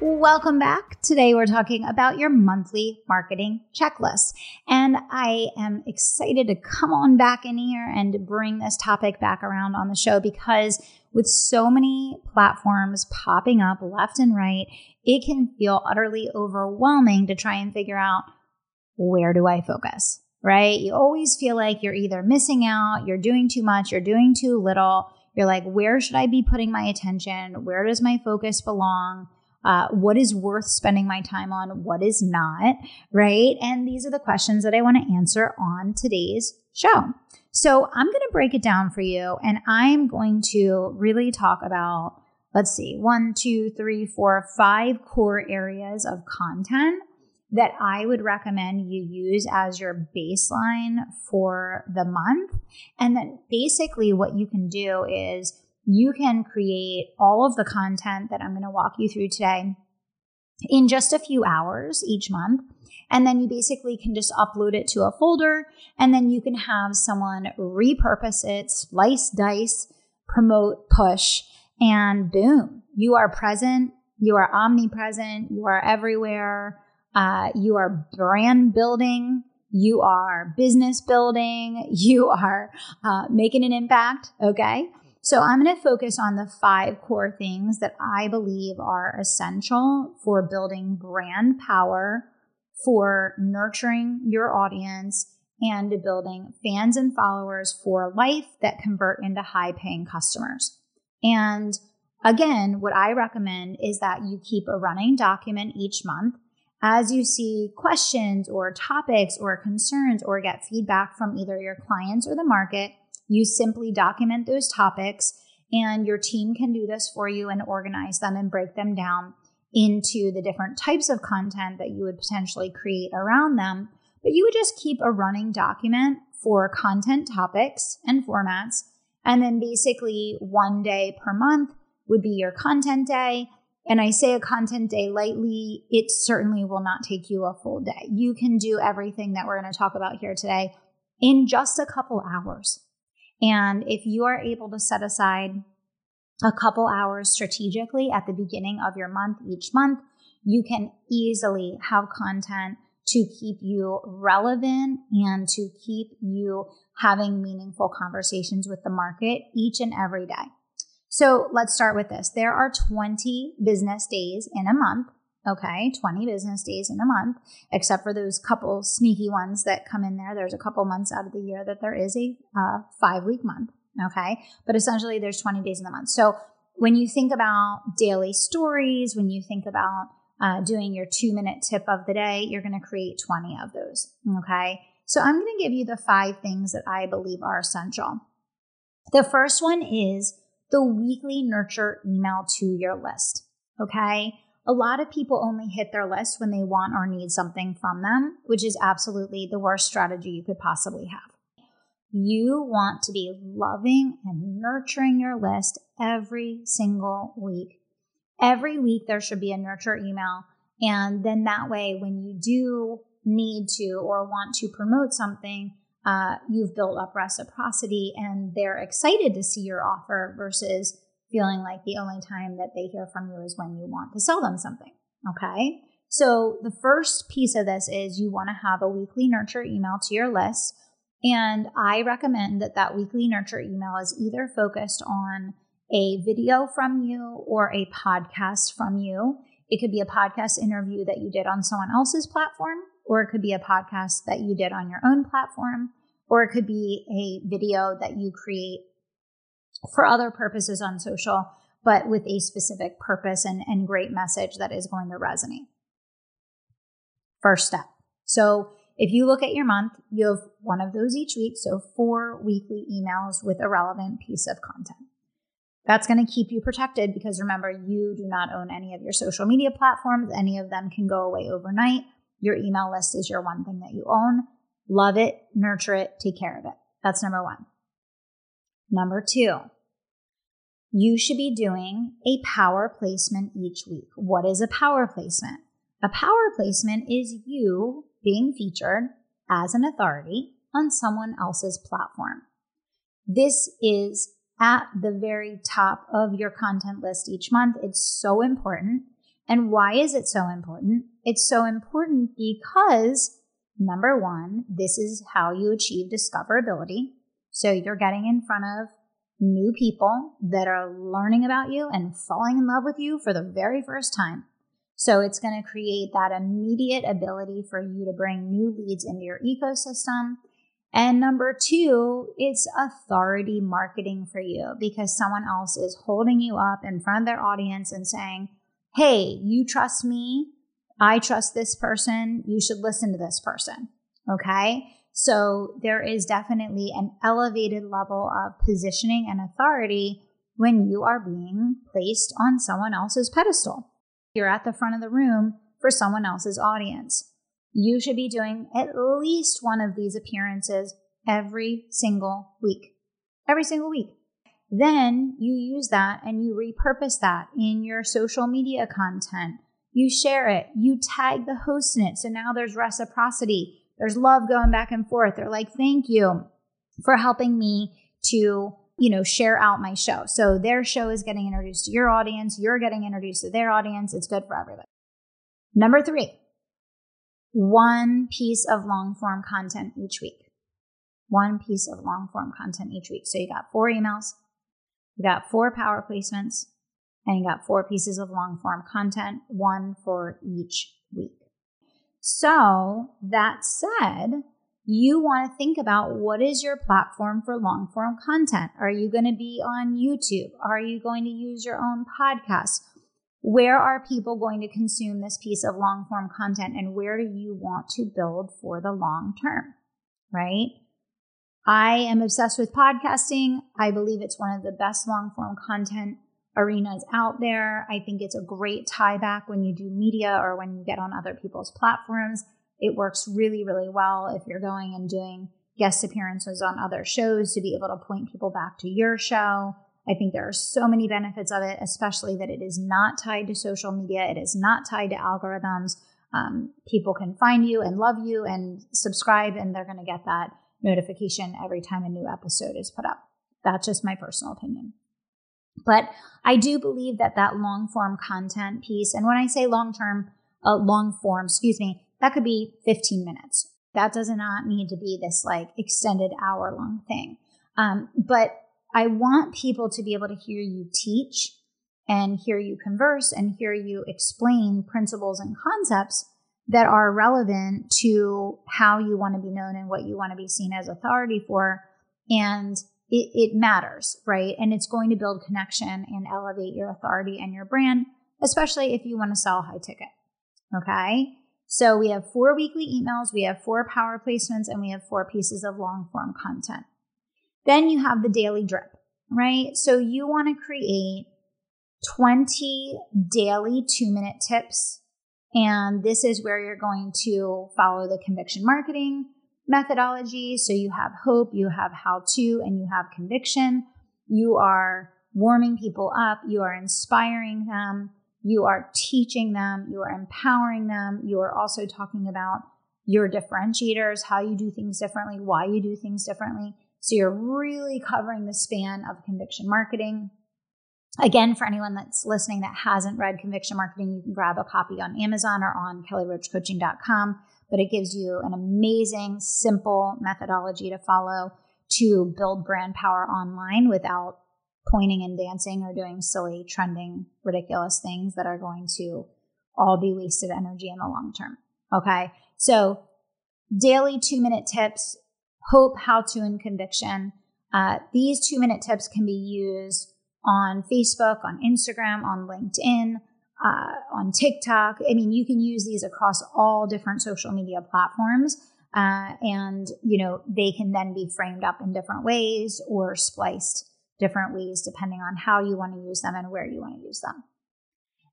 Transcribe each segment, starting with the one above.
Welcome back. Today we're talking about your monthly marketing checklist. And I am excited to come on back in here and bring this topic back around on the show because with so many platforms popping up left and right, it can feel utterly overwhelming to try and figure out where do I focus, right? You always feel like you're either missing out, you're doing too much, you're doing too little. You're like, where should I be putting my attention? Where does my focus belong? Uh, what is worth spending my time on? What is not? Right. And these are the questions that I want to answer on today's show. So I'm going to break it down for you and I'm going to really talk about, let's see, one, two, three, four, five core areas of content that I would recommend you use as your baseline for the month. And then basically what you can do is you can create all of the content that I'm going to walk you through today in just a few hours each month. And then you basically can just upload it to a folder and then you can have someone repurpose it, slice, dice, promote, push, and boom, you are present. You are omnipresent. You are everywhere. Uh, you are brand building. You are business building. You are uh, making an impact. Okay. So I'm going to focus on the five core things that I believe are essential for building brand power, for nurturing your audience, and building fans and followers for life that convert into high paying customers. And again, what I recommend is that you keep a running document each month as you see questions or topics or concerns or get feedback from either your clients or the market you simply document those topics, and your team can do this for you and organize them and break them down into the different types of content that you would potentially create around them. But you would just keep a running document for content topics and formats. And then basically one day per month would be your content day. And I say a content day lightly, it certainly will not take you a full day. You can do everything that we're going to talk about here today in just a couple hours. And if you are able to set aside a couple hours strategically at the beginning of your month each month, you can easily have content to keep you relevant and to keep you having meaningful conversations with the market each and every day. So let's start with this. There are 20 business days in a month. Okay, 20 business days in a month, except for those couple sneaky ones that come in there. There's a couple months out of the year that there is a uh, five week month. Okay, but essentially there's 20 days in the month. So when you think about daily stories, when you think about uh, doing your two minute tip of the day, you're going to create 20 of those. Okay, so I'm going to give you the five things that I believe are essential. The first one is the weekly nurture email to your list. Okay a lot of people only hit their list when they want or need something from them, which is absolutely the worst strategy you could possibly have. You want to be loving and nurturing your list every single week. Every week, there should be a nurture email. And then that way, when you do need to or want to promote something, uh, you've built up reciprocity and they're excited to see your offer versus feeling like the only time that they hear from you is when you want to sell them something. Okay. So the first piece of this is you want to have a weekly nurture email to your list. And I recommend that that weekly nurture email is either focused on a video from you or a podcast from you. It could be a podcast interview that you did on someone else's platform, or it could be a podcast that you did on your own platform, or it could be a video that you create for other purposes on social, but with a specific purpose and, and great message that is going to resonate. First step. So if you look at your month, you have one of those each week. So four weekly emails with a relevant piece of content. That's going to keep you protected because remember, you do not own any of your social media platforms. Any of them can go away overnight. Your email list is your one thing that you own. Love it, nurture it, take care of it. That's number one. Number two, you should be doing a power placement each week. What is a power placement? A power placement is you being featured as an authority on someone else's platform. This is at the very top of your content list each month. It's so important. And why is it so important? It's so important because number one, this is how you achieve discoverability. So you're getting in front of new people that are learning about you and falling in love with you for the very first time. So it's going to create that immediate ability for you to bring new leads into your ecosystem. And number two, it's authority marketing for you because someone else is holding you up in front of their audience and saying, Hey, you trust me. I trust this person. You should listen to this person. Okay. So there is definitely an elevated level of positioning and authority when you are being placed on someone else's pedestal. You're at the front of the room for someone else's audience. You should be doing at least one of these appearances every single week. Every single week. Then you use that and you repurpose that in your social media content. You share it, you tag the host in it. So now there's reciprocity. There's love going back and forth. They're like, thank you for helping me to, you know, share out my show. So their show is getting introduced to your audience. You're getting introduced to their audience. It's good for everybody. Number three, one piece of long form content each week. One piece of long form content each week. So you got four emails, you got four power placements, and you got four pieces of long form content, one for each week. So, that said, you want to think about what is your platform for long form content? Are you going to be on YouTube? Are you going to use your own podcast? Where are people going to consume this piece of long form content and where do you want to build for the long term? Right? I am obsessed with podcasting. I believe it's one of the best long form content arenas out there. I think it's a great tie back when you do media or when you get on other people's platforms. It works really, really well if you're going and doing guest appearances on other shows to be able to point people back to your show. I think there are so many benefits of it, especially that it is not tied to social media. It is not tied to algorithms. Um, people can find you and love you and subscribe, and they're going to get that notification every time a new episode is put up. That's just my personal opinion. But I do believe that that long form content piece, and when I say long term, uh, long form, excuse me, that could be 15 minutes. That does not need to be this like extended hour long thing. Um, but I want people to be able to hear you teach and hear you converse and hear you explain principles and concepts that are relevant to how you want to be known and what you want to be seen as authority for. And it, it matters, right? And it's going to build connection and elevate your authority and your brand, especially if you want to sell high ticket. Okay. So we have four weekly emails, we have four power placements, and we have four pieces of long form content. Then you have the daily drip, right? So you want to create 20 daily two minute tips. And this is where you're going to follow the conviction marketing methodology. So you have hope, you have how to, and you have conviction. You are warming people up, you are inspiring them, you are teaching them, you are empowering them. You are also talking about your differentiators, how you do things differently, why you do things differently. So you're really covering the span of conviction marketing. Again, for anyone that's listening that hasn't read Conviction Marketing, you can grab a copy on Amazon or on kellyroachcoaching.com but it gives you an amazing, simple methodology to follow to build brand power online without pointing and dancing or doing silly, trending, ridiculous things that are going to all be wasted energy in the long term. Okay. So daily two minute tips, hope, how to, and conviction. Uh, these two minute tips can be used on Facebook, on Instagram, on LinkedIn, uh, on TikTok. I mean, you can use these across all different social media platforms. Uh, and, you know, they can then be framed up in different ways or spliced different ways depending on how you want to use them and where you want to use them.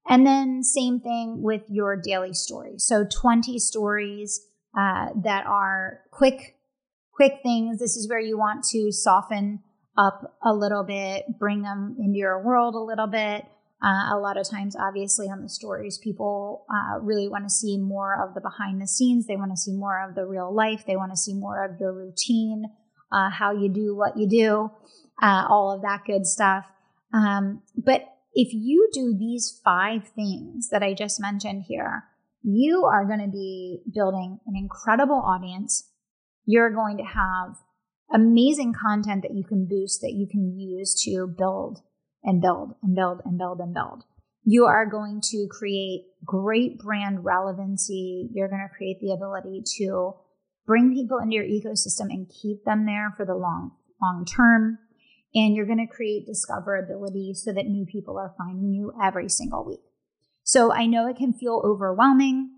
And then, same thing with your daily story. So, 20 stories uh, that are quick, quick things. This is where you want to soften up a little bit, bring them into your world a little bit. Uh, a lot of times, obviously, on the stories, people uh, really want to see more of the behind the scenes. They want to see more of the real life. They want to see more of your routine, uh, how you do what you do, uh, all of that good stuff. Um, but if you do these five things that I just mentioned here, you are going to be building an incredible audience. You're going to have amazing content that you can boost that you can use to build and build and build and build and build. You are going to create great brand relevancy. You're going to create the ability to bring people into your ecosystem and keep them there for the long, long term. And you're going to create discoverability so that new people are finding you every single week. So I know it can feel overwhelming.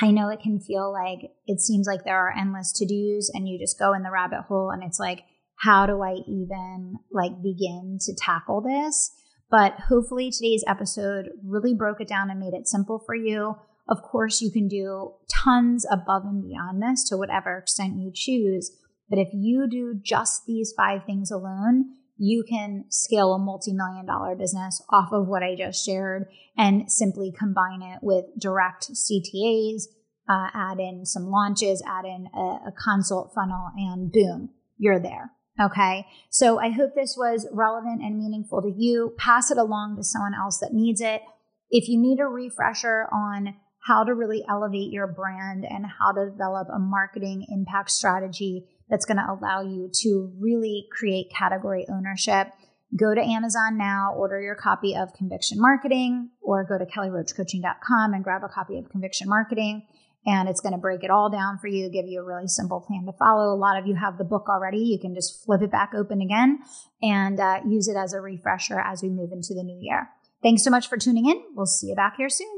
I know it can feel like it seems like there are endless to dos and you just go in the rabbit hole and it's like, how do I even like begin to tackle this? But hopefully today's episode really broke it down and made it simple for you. Of course, you can do tons above and beyond this to whatever extent you choose. But if you do just these five things alone, you can scale a multi million dollar business off of what I just shared and simply combine it with direct CTAs, uh, add in some launches, add in a, a consult funnel, and boom, you're there. Okay. So I hope this was relevant and meaningful to you. Pass it along to someone else that needs it. If you need a refresher on how to really elevate your brand and how to develop a marketing impact strategy that's going to allow you to really create category ownership, go to Amazon now, order your copy of Conviction Marketing, or go to kellyroachcoaching.com and grab a copy of Conviction Marketing and it's going to break it all down for you, give you a really simple plan to follow. A lot of you have the book already. You can just flip it back open again and uh, use it as a refresher as we move into the new year. Thanks so much for tuning in. We'll see you back here soon.